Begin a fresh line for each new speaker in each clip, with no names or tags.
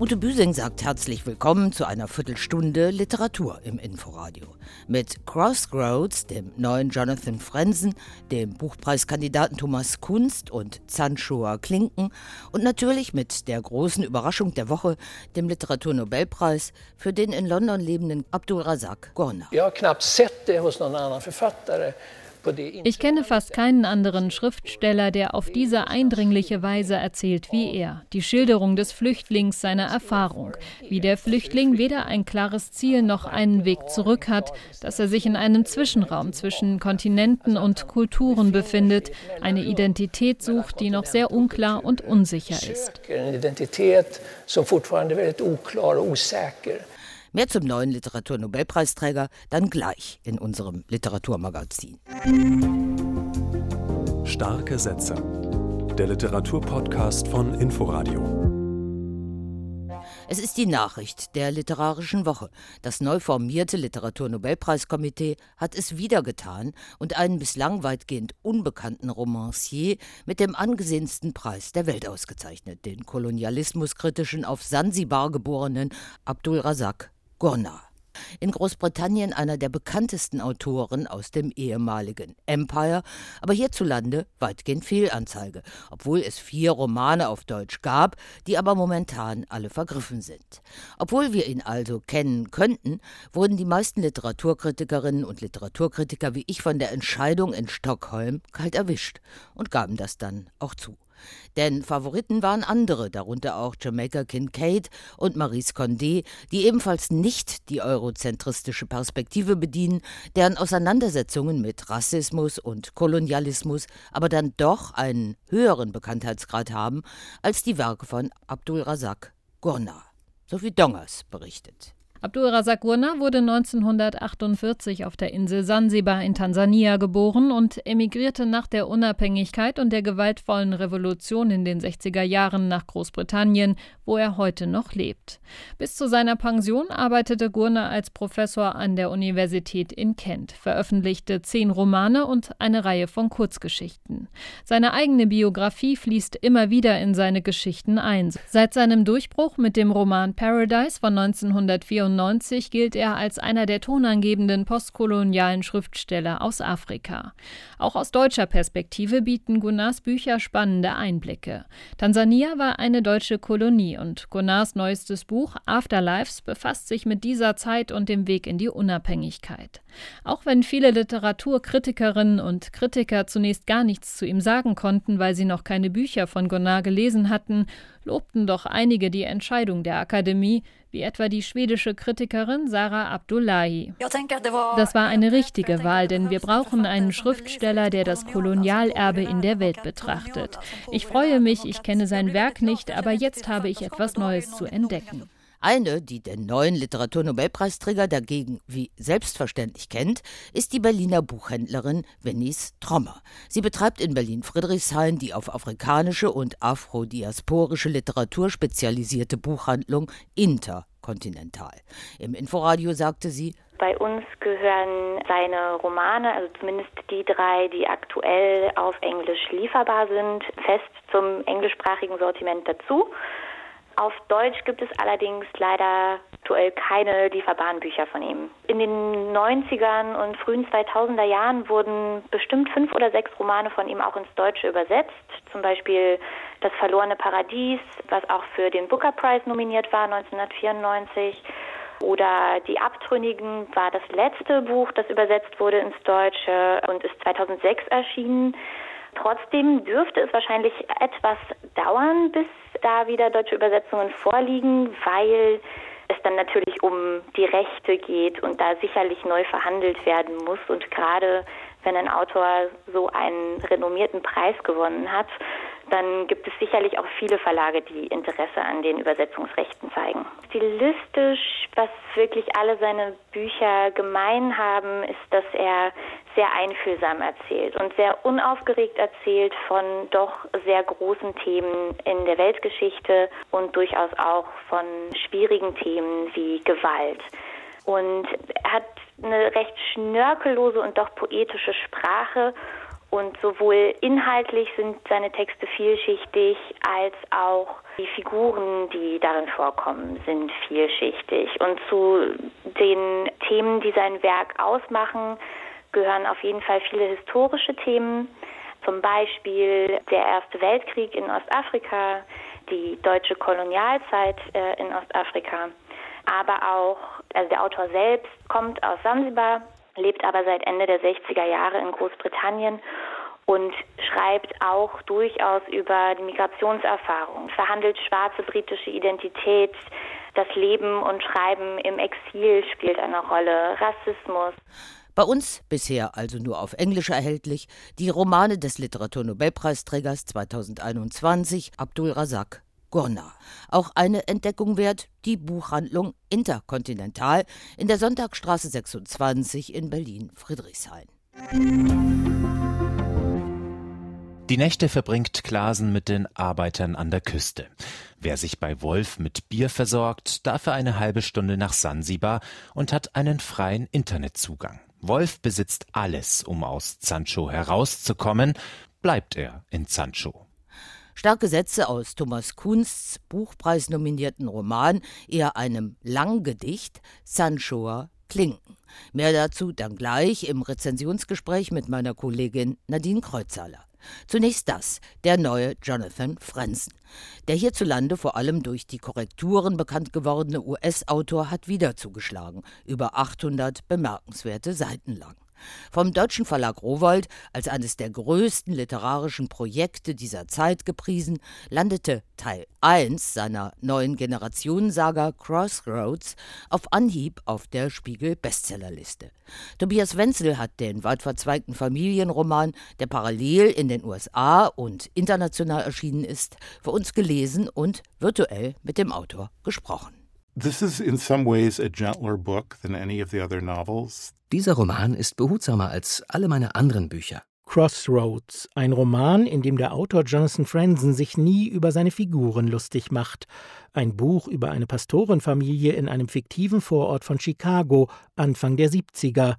Ute Büsing sagt herzlich willkommen zu einer Viertelstunde Literatur im Inforadio. Mit Crossroads, dem neuen Jonathan Frenzen, dem Buchpreiskandidaten Thomas Kunst und Zanschoa Klinken und natürlich mit der großen Überraschung der Woche, dem Literaturnobelpreis für den in London lebenden Abdul Razak Gorna.
Ich habe knapp sett det hos någon annan författare.
Ich kenne fast keinen anderen Schriftsteller, der auf diese eindringliche Weise erzählt wie er. Die Schilderung des Flüchtlings, seiner Erfahrung. Wie der Flüchtling weder ein klares Ziel noch einen Weg zurück hat, dass er sich in einem Zwischenraum zwischen Kontinenten und Kulturen befindet, eine Identität sucht, die noch sehr unklar und unsicher ist.
Mehr zum neuen Literaturnobelpreisträger dann gleich in unserem Literaturmagazin.
Starke Sätze. Der Literaturpodcast von Inforadio.
Es ist die Nachricht der Literarischen Woche. Das neu formierte Literaturnobelpreiskomitee hat es wieder getan und einen bislang weitgehend unbekannten Romancier mit dem angesehensten Preis der Welt ausgezeichnet, den kolonialismuskritischen auf Sansibar geborenen Abdul Razak Gurna. In Großbritannien einer der bekanntesten Autoren aus dem ehemaligen Empire, aber hierzulande weitgehend Fehlanzeige, obwohl es vier Romane auf Deutsch gab, die aber momentan alle vergriffen sind. Obwohl wir ihn also kennen könnten, wurden die meisten Literaturkritikerinnen und Literaturkritiker wie ich von der Entscheidung in Stockholm kalt erwischt und gaben das dann auch zu. Denn Favoriten waren andere, darunter auch Jamaica Kincaid und Maurice Condé, die ebenfalls nicht die eurozentristische Perspektive bedienen, deren Auseinandersetzungen mit Rassismus und Kolonialismus aber dann doch einen höheren Bekanntheitsgrad haben als die Werke von Abdul Razak Gurna. So wie Dongers berichtet.
Abdul Razak Gurna wurde 1948 auf der Insel Sansibar in Tansania geboren und emigrierte nach der Unabhängigkeit und der gewaltvollen Revolution in den 60er Jahren nach Großbritannien, wo er heute noch lebt. Bis zu seiner Pension arbeitete Gurna als Professor an der Universität in Kent, veröffentlichte zehn Romane und eine Reihe von Kurzgeschichten. Seine eigene Biografie fließt immer wieder in seine Geschichten ein. Seit seinem Durchbruch mit dem Roman Paradise von 1994 1994 gilt er als einer der tonangebenden postkolonialen Schriftsteller aus Afrika. Auch aus deutscher Perspektive bieten Gunnars Bücher spannende Einblicke. Tansania war eine deutsche Kolonie und Gunnars neuestes Buch Afterlives befasst sich mit dieser Zeit und dem Weg in die Unabhängigkeit. Auch wenn viele Literaturkritikerinnen und Kritiker zunächst gar nichts zu ihm sagen konnten, weil sie noch keine Bücher von Gunnar gelesen hatten, lobten doch einige die Entscheidung der Akademie, wie etwa die schwedische Kritikerin Sarah Abdullahi. Das war eine richtige Wahl, denn wir brauchen einen Schriftsteller, der das Kolonialerbe in der Welt betrachtet. Ich freue mich, ich kenne sein Werk nicht, aber jetzt habe ich etwas Neues zu entdecken.
Eine, die den neuen Literaturnobelpreisträger dagegen wie selbstverständlich kennt, ist die Berliner Buchhändlerin Venice Trommer. Sie betreibt in Berlin-Friedrichshain die auf afrikanische und afrodiasporische Literatur spezialisierte Buchhandlung Interkontinental. Im Inforadio sagte sie,
bei uns gehören seine Romane, also zumindest die drei, die aktuell auf Englisch lieferbar sind, fest zum englischsprachigen Sortiment dazu. Auf Deutsch gibt es allerdings leider aktuell keine lieferbaren Bücher von ihm. In den 90ern und frühen 2000er Jahren wurden bestimmt fünf oder sechs Romane von ihm auch ins Deutsche übersetzt. Zum Beispiel Das verlorene Paradies, was auch für den Booker Prize nominiert war 1994. Oder Die Abtrünnigen war das letzte Buch, das übersetzt wurde ins Deutsche und ist 2006 erschienen. Trotzdem dürfte es wahrscheinlich etwas dauern, bis da wieder deutsche Übersetzungen vorliegen, weil es dann natürlich um die Rechte geht und da sicherlich neu verhandelt werden muss. Und gerade wenn ein Autor so einen renommierten Preis gewonnen hat, dann gibt es sicherlich auch viele Verlage, die Interesse an den Übersetzungsrechten zeigen. Stilistisch, was wirklich alle seine Bücher gemein haben, ist, dass er sehr einfühlsam erzählt und sehr unaufgeregt erzählt von doch sehr großen Themen in der Weltgeschichte und durchaus auch von schwierigen Themen wie Gewalt. Und er hat eine recht schnörkellose und doch poetische Sprache Und sowohl inhaltlich sind seine Texte vielschichtig, als auch die Figuren, die darin vorkommen, sind vielschichtig. Und zu den Themen, die sein Werk ausmachen, gehören auf jeden Fall viele historische Themen, zum Beispiel der Erste Weltkrieg in Ostafrika, die deutsche Kolonialzeit äh, in Ostafrika, aber auch, also der Autor selbst kommt aus Sansibar, lebt aber seit Ende der 60er Jahre in Großbritannien und schreibt auch durchaus über die Migrationserfahrung, verhandelt schwarze britische Identität, das Leben und Schreiben im Exil spielt eine Rolle, Rassismus.
Bei uns bisher also nur auf Englisch erhältlich die Romane des Literaturnobelpreisträgers 2021 Abdul Razak Gurna. Auch eine Entdeckung wert, die Buchhandlung Interkontinental in der Sonntagstraße 26 in Berlin-Friedrichshain.
Die Nächte verbringt Klasen mit den Arbeitern an der Küste. Wer sich bei Wolf mit Bier versorgt, darf er eine halbe Stunde nach Sansibar und hat einen freien Internetzugang. Wolf besitzt alles, um aus Zancho herauszukommen, bleibt er in Zancho.
Starke Sätze aus Thomas Kunsts Buchpreisnominierten Roman, eher einem Langgedicht, Sanchoer Klinken. Mehr dazu dann gleich im Rezensionsgespräch mit meiner Kollegin Nadine Kreuzhaler. Zunächst das, der neue Jonathan Franzen. Der hierzulande vor allem durch die Korrekturen bekannt gewordene US-Autor hat wieder zugeschlagen, über 800 bemerkenswerte Seiten lang. Vom deutschen Verlag Rowold als eines der größten literarischen Projekte dieser Zeit gepriesen, landete Teil 1 seiner neuen Generationensaga Crossroads auf Anhieb auf der Spiegel Bestsellerliste. Tobias Wenzel hat den weit verzweigten Familienroman, der parallel in den USA und international erschienen ist, für uns gelesen und virtuell mit dem Autor gesprochen.
This is in some ways a gentler book than any of the other novels.
Dieser Roman ist behutsamer als alle meine anderen Bücher.
Crossroads, ein Roman, in dem der Autor Jonathan Franzen sich nie über seine Figuren lustig macht. Ein Buch über eine Pastorenfamilie in einem fiktiven Vorort von Chicago, Anfang der 70er,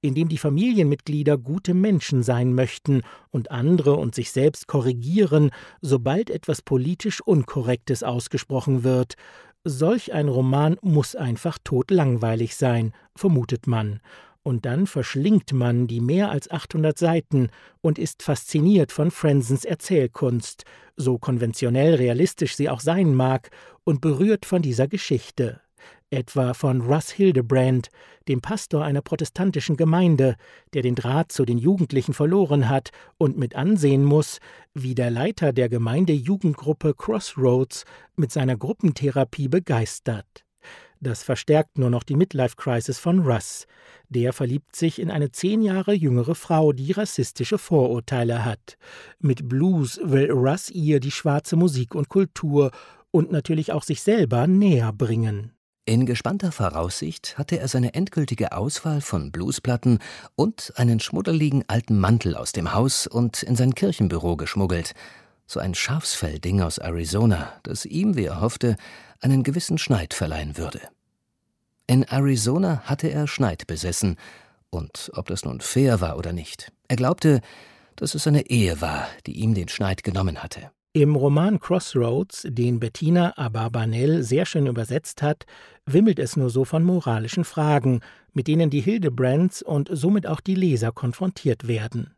in dem die Familienmitglieder gute Menschen sein möchten und andere und sich selbst korrigieren, sobald etwas politisch Unkorrektes ausgesprochen wird. Solch ein Roman muss einfach totlangweilig sein, vermutet man. Und dann verschlingt man die mehr als 800 Seiten und ist fasziniert von Frensens Erzählkunst, so konventionell realistisch sie auch sein mag, und berührt von dieser Geschichte etwa von Russ Hildebrand, dem Pastor einer protestantischen Gemeinde, der den Draht zu den Jugendlichen verloren hat und mit ansehen muss, wie der Leiter der Gemeindejugendgruppe Crossroads mit seiner Gruppentherapie begeistert. Das verstärkt nur noch die Midlife-Crisis von Russ. Der verliebt sich in eine zehn Jahre jüngere Frau, die rassistische Vorurteile hat. Mit Blues will Russ ihr die schwarze Musik und Kultur und natürlich auch sich selber näher bringen.
In gespannter Voraussicht hatte er seine endgültige Auswahl von Bluesplatten und einen schmuddeligen alten Mantel aus dem Haus und in sein Kirchenbüro geschmuggelt. So ein Schafsfellding aus Arizona, das ihm, wie er hoffte, einen gewissen Schneid verleihen würde. In Arizona hatte er Schneid besessen, und ob das nun fair war oder nicht, er glaubte, dass es seine Ehe war, die ihm den Schneid genommen hatte.
Im Roman Crossroads, den Bettina Abarbanel sehr schön übersetzt hat, wimmelt es nur so von moralischen Fragen, mit denen die Hildebrands und somit auch die Leser konfrontiert werden.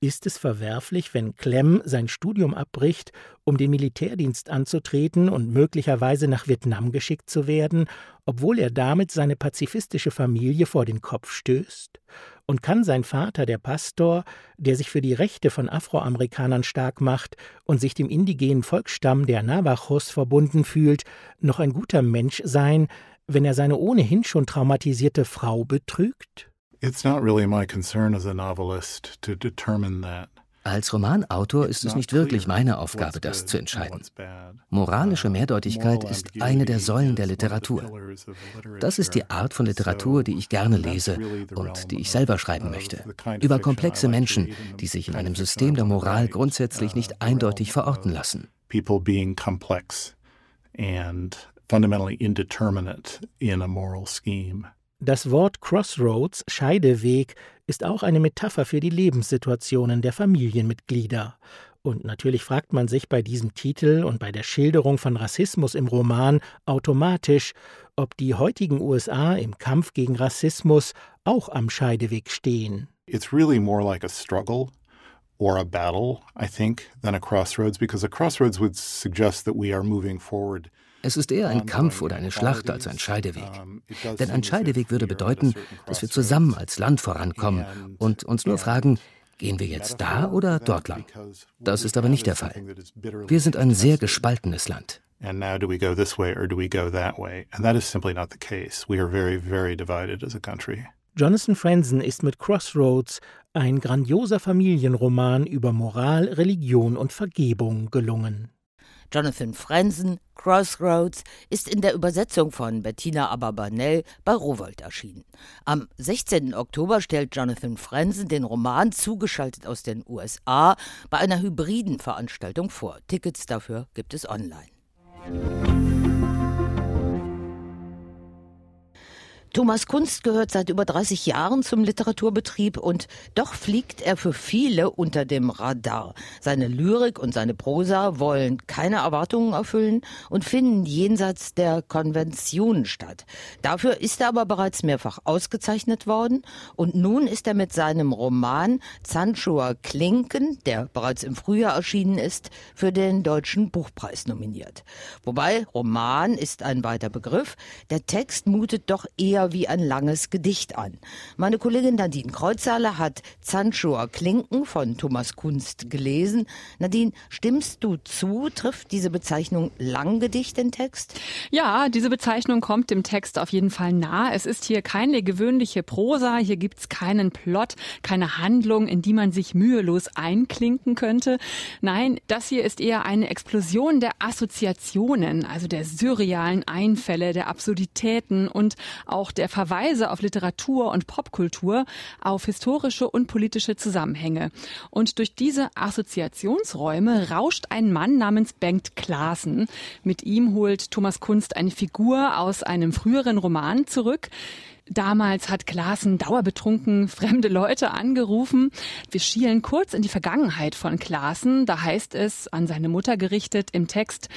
Ist es verwerflich, wenn Clem sein Studium abbricht, um den Militärdienst anzutreten und möglicherweise nach Vietnam geschickt zu werden, obwohl er damit seine pazifistische Familie vor den Kopf stößt? Und kann sein Vater, der Pastor, der sich für die Rechte von Afroamerikanern stark macht und sich dem indigenen Volksstamm der Navajos verbunden fühlt, noch ein guter Mensch sein, wenn er seine ohnehin schon traumatisierte Frau betrügt?
It's not really my concern as a novelist to determine that.
Als Romanautor ist es nicht wirklich meine Aufgabe, das zu entscheiden. Moralische Mehrdeutigkeit ist eine der Säulen der Literatur. Das ist die Art von Literatur, die ich gerne lese und die ich selber schreiben möchte. Über komplexe Menschen, die sich in einem System der Moral grundsätzlich nicht eindeutig verorten lassen.
People being complex and fundamentally indeterminate in a moral scheme.
Das Wort Crossroads, Scheideweg, ist auch eine Metapher für die Lebenssituationen der Familienmitglieder. Und natürlich fragt man sich bei diesem Titel und bei der Schilderung von Rassismus im Roman automatisch, ob die heutigen USA im Kampf gegen Rassismus auch am Scheideweg stehen.
It's really more like a struggle or a battle, I think, than a crossroads, because a crossroads would suggest that we are moving forward.
Es ist eher ein Kampf oder eine Schlacht als ein Scheideweg. Denn ein Scheideweg würde bedeuten, dass wir zusammen als Land vorankommen und uns nur fragen, Gehen wir jetzt da oder dort lang? Das ist aber nicht der Fall. Wir sind ein sehr gespaltenes Land.
And now do we go this way or do we go that way? And that is simply not the case. We are very, very divided as a country.
Jonathan Franzen ist mit Crossroads, ein grandioser Familienroman über Moral, Religion und Vergebung, gelungen.
Jonathan Franzen, Crossroads, ist in der Übersetzung von Bettina Aberbanel bei Rowold erschienen. Am 16. Oktober stellt Jonathan Franzen den Roman zugeschaltet aus den USA bei einer hybriden Veranstaltung vor. Tickets dafür gibt es online. Thomas Kunst gehört seit über 30 Jahren zum Literaturbetrieb und doch fliegt er für viele unter dem Radar. Seine Lyrik und seine Prosa wollen keine Erwartungen erfüllen und finden jenseits der Konventionen statt. Dafür ist er aber bereits mehrfach ausgezeichnet worden und nun ist er mit seinem Roman Zanschua Klinken, der bereits im Frühjahr erschienen ist, für den Deutschen Buchpreis nominiert. Wobei Roman ist ein weiter Begriff, der Text mutet doch eher wie ein langes Gedicht an. Meine Kollegin Nadine Kreuzhaler hat Zanschua Klinken von Thomas Kunst gelesen. Nadine, stimmst du zu? Trifft diese Bezeichnung Langgedicht den Text?
Ja, diese Bezeichnung kommt dem Text auf jeden Fall nah. Es ist hier keine gewöhnliche Prosa, hier gibt's keinen Plot, keine Handlung, in die man sich mühelos einklinken könnte. Nein, das hier ist eher eine Explosion der Assoziationen, also der surrealen Einfälle, der Absurditäten und auch der Verweise auf Literatur und Popkultur, auf historische und politische Zusammenhänge. Und durch diese Assoziationsräume rauscht ein Mann namens Bengt Klaassen. Mit ihm holt Thomas Kunst eine Figur aus einem früheren Roman zurück. Damals hat Klaassen dauerbetrunken fremde Leute angerufen. Wir schielen kurz in die Vergangenheit von Klaassen. Da heißt es, an seine Mutter gerichtet im Text,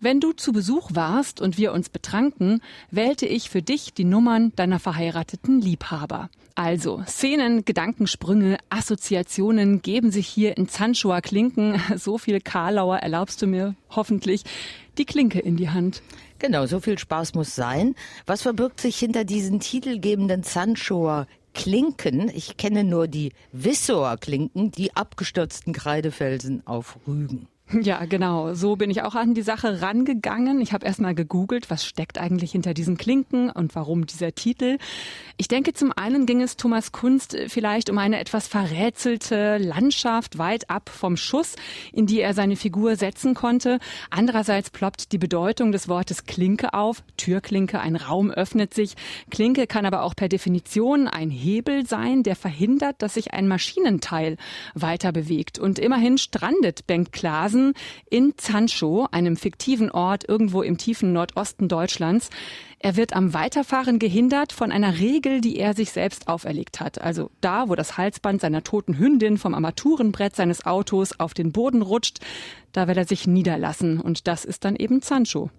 wenn du zu Besuch warst und wir uns betranken, wählte ich für dich die Nummern deiner verheirateten Liebhaber. Also, Szenen, Gedankensprünge, Assoziationen geben sich hier in Zanschua Klinken. So viel Karlauer erlaubst du mir hoffentlich die Klinke in die Hand.
Genau, so viel Spaß muss sein. Was verbirgt sich hinter diesen titelgebenden Zanschua Klinken? Ich kenne nur die Wissower Klinken, die abgestürzten Kreidefelsen auf Rügen.
Ja, genau. So bin ich auch an die Sache rangegangen. Ich habe erstmal gegoogelt, was steckt eigentlich hinter diesen Klinken und warum dieser Titel. Ich denke, zum einen ging es Thomas Kunst vielleicht um eine etwas verrätselte Landschaft weit ab vom Schuss, in die er seine Figur setzen konnte. Andererseits ploppt die Bedeutung des Wortes Klinke auf. Türklinke, ein Raum öffnet sich. Klinke kann aber auch per Definition ein Hebel sein, der verhindert, dass sich ein Maschinenteil weiter bewegt. Und immerhin strandet Bengt Klasen Reisen in Zancho, einem fiktiven Ort irgendwo im tiefen Nordosten Deutschlands. Er wird am Weiterfahren gehindert von einer Regel, die er sich selbst auferlegt hat. Also da, wo das Halsband seiner toten Hündin vom Armaturenbrett seines Autos auf den Boden rutscht, da will er sich niederlassen. Und das ist dann eben Zancho.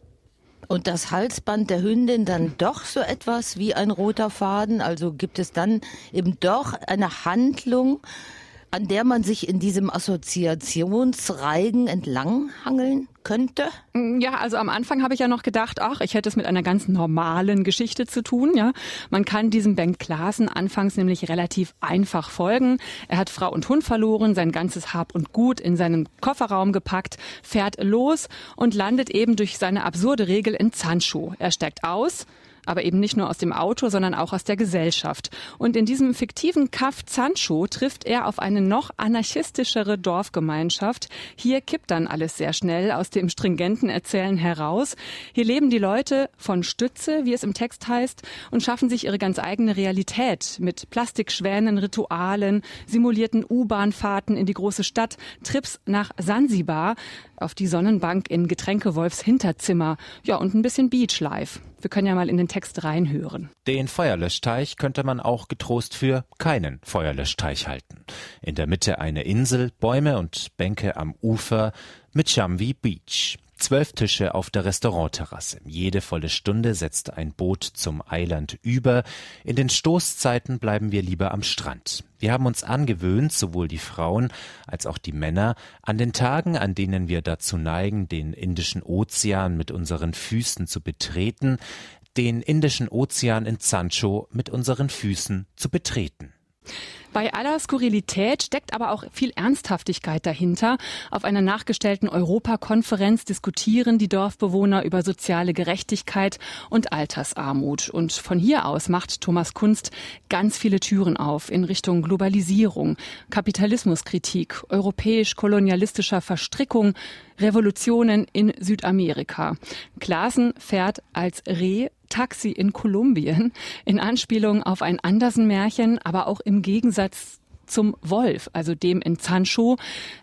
Und das Halsband der Hündin dann doch so etwas wie ein roter Faden? Also gibt es dann eben doch eine Handlung, an der man sich in diesem Assoziationsreigen entlanghangeln könnte?
Mm, ja, also am Anfang habe ich ja noch gedacht, ach, ich hätte es mit einer ganz normalen Geschichte zu tun. Ja, man kann diesem Bengt Klaassen anfangs nämlich relativ einfach folgen. Er hat Frau und Hund verloren, sein ganzes Hab und Gut in seinen Kofferraum gepackt, fährt los und landet eben durch seine absurde Regel in Zancho. Er steigt aus, aber eben nicht nur aus dem Auto, sondern auch aus der Gesellschaft. Und in diesem fiktiven Kaff Zancho trifft er auf eine noch anarchistischere Dorfgemeinschaft. Hier kippt dann alles sehr schnell aus dem stringenten Erzählen heraus. Hier leben die Leute von Stütze, wie es im Text heißt, und schaffen sich ihre ganz eigene Realität mit Plastikschwänen, Ritualen, simulierten U-Bahn-Fahrten in die große Stadt, Trips nach Sansibar, auf die Sonnenbank in Getränkewolfs Hinterzimmer, ja und ein bisschen Beachlife. Wir können ja mal in den Text reinhören.
Den Feuerlöschteich könnte man auch getrost für keinen Feuerlöschteich halten. In der Mitte eine Insel, Bäume und Bänke am Ufer mit Chamvi Beach. Zwölf Tische auf der Restaurantterrasse. Jede volle Stunde setzt ein Boot zum Eiland über. In den Stoßzeiten bleiben wir lieber am Strand. Wir haben uns angewöhnt, sowohl die Frauen als auch die Männer, an den Tagen, an denen wir dazu neigen, den Indischen Ozean mit unseren Füßen zu betreten, den Indischen Ozean in Sancho mit unseren Füßen zu betreten.
Bei aller Skurrilität steckt aber auch viel Ernsthaftigkeit dahinter. Auf einer nachgestellten Europakonferenz diskutieren die Dorfbewohner über soziale Gerechtigkeit und Altersarmut. Und von hier aus macht Thomas Kunst ganz viele Türen auf in Richtung Globalisierung, Kapitalismuskritik, europäisch-kolonialistischer Verstrickung, Revolutionen in Südamerika. Klaassen fährt als Reh Taxi in Kolumbien in Anspielung auf ein Andersen-Märchen, aber auch im Gegensatz zum Wolf, also dem in Zancho.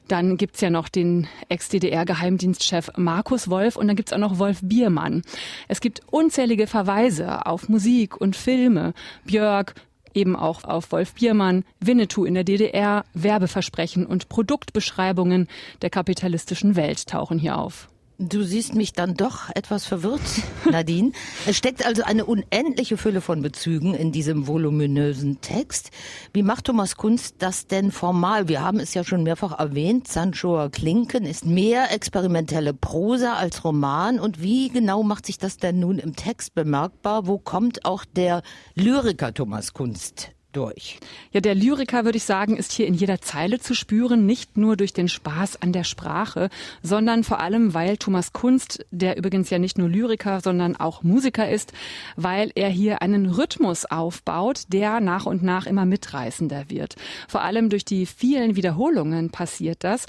Dann gibt's ja noch den Ex-DDR-Geheimdienstchef Markus Wolf und dann gibt's auch noch Wolf Biermann. Es gibt unzählige Verweise auf Musik und Filme. Björk, eben auch auf Wolf Biermann, Winnetou in der DDR, Werbeversprechen und Produktbeschreibungen der kapitalistischen Welt tauchen hier auf.
Du siehst mich dann doch etwas verwirrt, Nadine. es steckt also eine unendliche Fülle von Bezügen in diesem voluminösen Text. Wie macht Thomas Kunst das denn formal? Wir haben es ja schon mehrfach erwähnt. Sanchoa Klinken ist mehr experimentelle Prosa als Roman. Und wie genau macht sich das denn nun im Text bemerkbar? Wo kommt auch der Lyriker Thomas Kunst durch.
Ja, der Lyriker, würde ich sagen, ist hier in jeder Zeile zu spüren, nicht nur durch den Spaß an der Sprache, sondern vor allem, weil Thomas Kunst, der übrigens ja nicht nur Lyriker, sondern auch Musiker ist, weil er hier einen Rhythmus aufbaut, der nach und nach immer mitreißender wird. Vor allem durch die vielen Wiederholungen passiert das.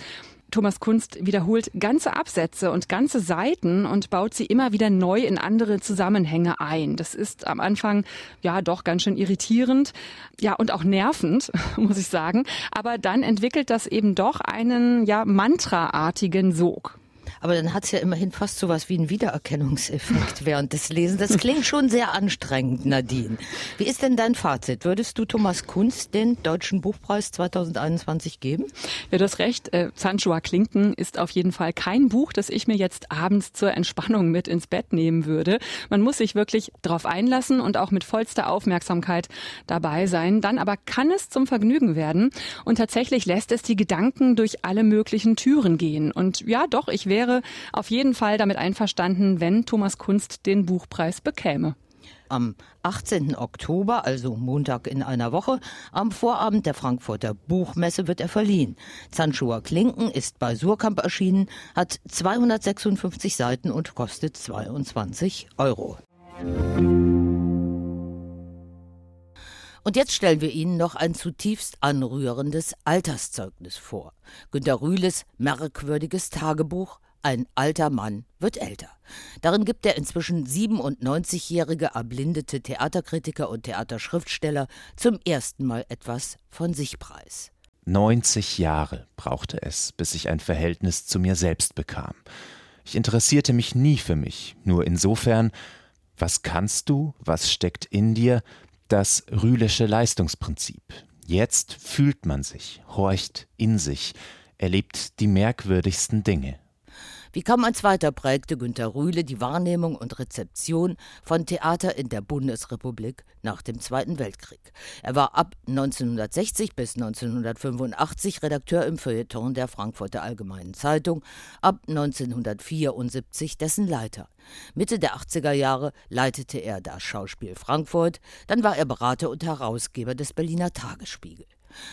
Thomas Kunst wiederholt ganze Absätze und ganze Seiten und baut sie immer wieder neu in andere Zusammenhänge ein. Das ist am Anfang ja doch ganz schön irritierend, ja und auch nervend, muss ich sagen. Aber dann entwickelt das eben doch einen ja Mantraartigen Sog.
Aber dann hat es ja immerhin fast so was wie einen Wiedererkennungseffekt während des Lesens. Das klingt schon sehr anstrengend, Nadine. Wie ist denn dein Fazit? Würdest du Thomas Kunst den Deutschen Buchpreis 2021 geben?
Ja, du hast recht. Äh, Sanchoa Klinken ist auf jeden Fall kein Buch, das ich mir jetzt abends zur Entspannung mit ins Bett nehmen würde. Man muss sich wirklich darauf einlassen und auch mit vollster Aufmerksamkeit dabei sein. Dann aber kann es zum Vergnügen werden. Und tatsächlich lässt es die Gedanken durch alle möglichen Türen gehen. Und ja, doch, ich wäre wäre auf jeden Fall damit einverstanden, wenn Thomas Kunst den Buchpreis bekäme.
Am 18. Oktober, also Montag in einer Woche, am Vorabend der Frankfurter Buchmesse wird er verliehen. Zanschua Klinken ist bei Surkamp erschienen, hat 256 Seiten und kostet 22 Euro. Und jetzt stellen wir Ihnen noch ein zutiefst anrührendes Alterszeugnis vor. Günter Rühles merkwürdiges Tagebuch ein alter Mann wird älter. Darin gibt der inzwischen 97-jährige erblindete Theaterkritiker und Theaterschriftsteller zum ersten Mal etwas von sich preis.
90 Jahre brauchte es, bis ich ein Verhältnis zu mir selbst bekam. Ich interessierte mich nie für mich, nur insofern, was kannst du, was steckt in dir, das rühlische Leistungsprinzip. Jetzt fühlt man sich, horcht in sich, erlebt die merkwürdigsten Dinge.
Wie kaum ein zweiter prägte Günter Rühle die Wahrnehmung und Rezeption von Theater in der Bundesrepublik nach dem Zweiten Weltkrieg. Er war ab 1960 bis 1985 Redakteur im Feuilleton der Frankfurter Allgemeinen Zeitung, ab 1974 dessen Leiter. Mitte der 80er Jahre leitete er das Schauspiel Frankfurt, dann war er Berater und Herausgeber des Berliner Tagesspiegel.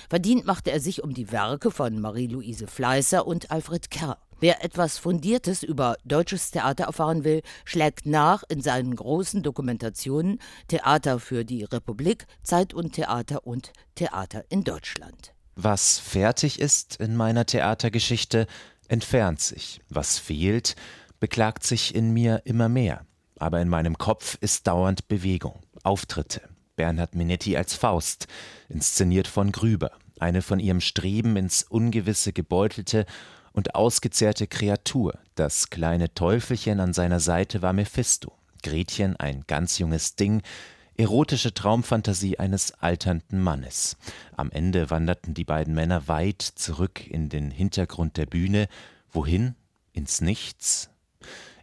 Verdient machte er sich um die Werke von Marie-Louise Fleißer und Alfred Kerr. Wer etwas Fundiertes über deutsches Theater erfahren will, schlägt nach in seinen großen Dokumentationen Theater für die Republik, Zeit und Theater und Theater in Deutschland.
Was fertig ist in meiner Theatergeschichte, entfernt sich. Was fehlt, beklagt sich in mir immer mehr. Aber in meinem Kopf ist dauernd Bewegung, Auftritte. Bernhard Minetti als Faust, inszeniert von Grüber, eine von ihrem Streben ins Ungewisse gebeutelte und ausgezehrte Kreatur. Das kleine Teufelchen an seiner Seite war Mephisto. Gretchen ein ganz junges Ding, erotische Traumfantasie eines alternden Mannes. Am Ende wanderten die beiden Männer weit zurück in den Hintergrund der Bühne. Wohin? Ins Nichts?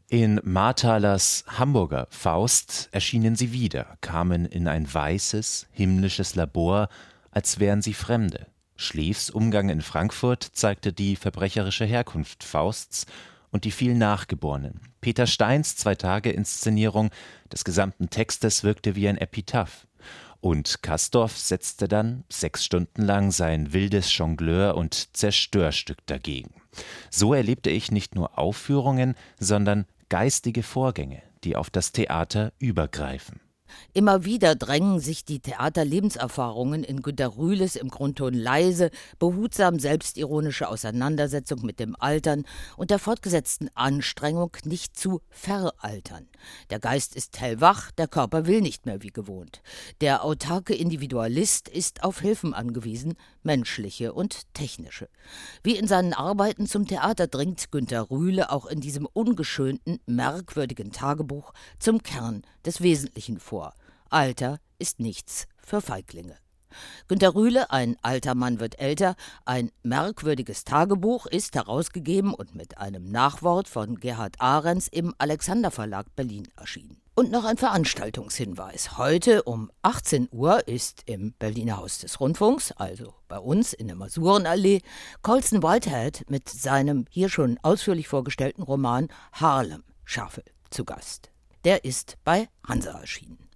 In Marthalers Hamburger Faust erschienen sie wieder, kamen in ein weißes, himmlisches Labor, als wären sie Fremde. Schleefs Umgang in Frankfurt zeigte die verbrecherische Herkunft Fausts und die vielen Nachgeborenen. Peter Steins Zwei-Tage-Inszenierung des gesamten Textes wirkte wie ein Epitaph. Und Kastorf setzte dann sechs Stunden lang sein wildes Jongleur- und Zerstörstück dagegen. So erlebte ich nicht nur Aufführungen, sondern geistige Vorgänge, die auf das Theater übergreifen.
Immer wieder drängen sich die Theaterlebenserfahrungen in Günter Rühles im Grundton leise, behutsam selbstironische Auseinandersetzung mit dem Altern und der fortgesetzten Anstrengung, nicht zu veraltern. Der Geist ist hellwach, der Körper will nicht mehr wie gewohnt. Der autarke Individualist ist auf Hilfen angewiesen, menschliche und technische. Wie in seinen Arbeiten zum Theater dringt Günter Rühle auch in diesem ungeschönten, merkwürdigen Tagebuch zum Kern des Wesentlichen vor. Alter ist nichts für Feiglinge. Günter Rühle, ein alter Mann wird älter, ein merkwürdiges Tagebuch ist herausgegeben und mit einem Nachwort von Gerhard Ahrens im Alexander Verlag Berlin erschienen. Und noch ein Veranstaltungshinweis. Heute um 18 Uhr ist im Berliner Haus des Rundfunks, also bei uns in der Masurenallee, Colson Whitehead mit seinem hier schon ausführlich vorgestellten Roman Harlem Schaffel zu Gast. Der ist bei Hansa erschienen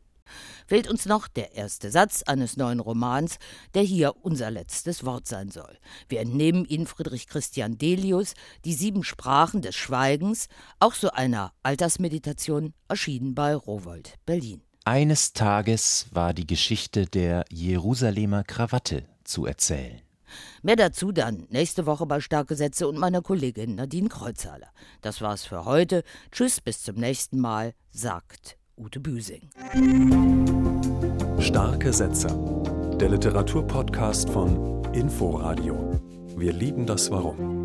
fehlt uns noch der erste Satz eines neuen Romans, der hier unser letztes Wort sein soll. Wir entnehmen ihn Friedrich Christian Delius, Die sieben Sprachen des Schweigens, auch so einer Altersmeditation, erschienen bei Rowold, Berlin.
Eines Tages war die Geschichte der Jerusalemer Krawatte zu erzählen.
Mehr dazu dann nächste Woche bei Starke Sätze und meiner Kollegin Nadine Kreuzhaler. Das war's für heute. Tschüss, bis zum nächsten Mal, sagt Ute Büsing.
Starke Sätze. Der Literaturpodcast von Inforadio. Wir lieben das Warum.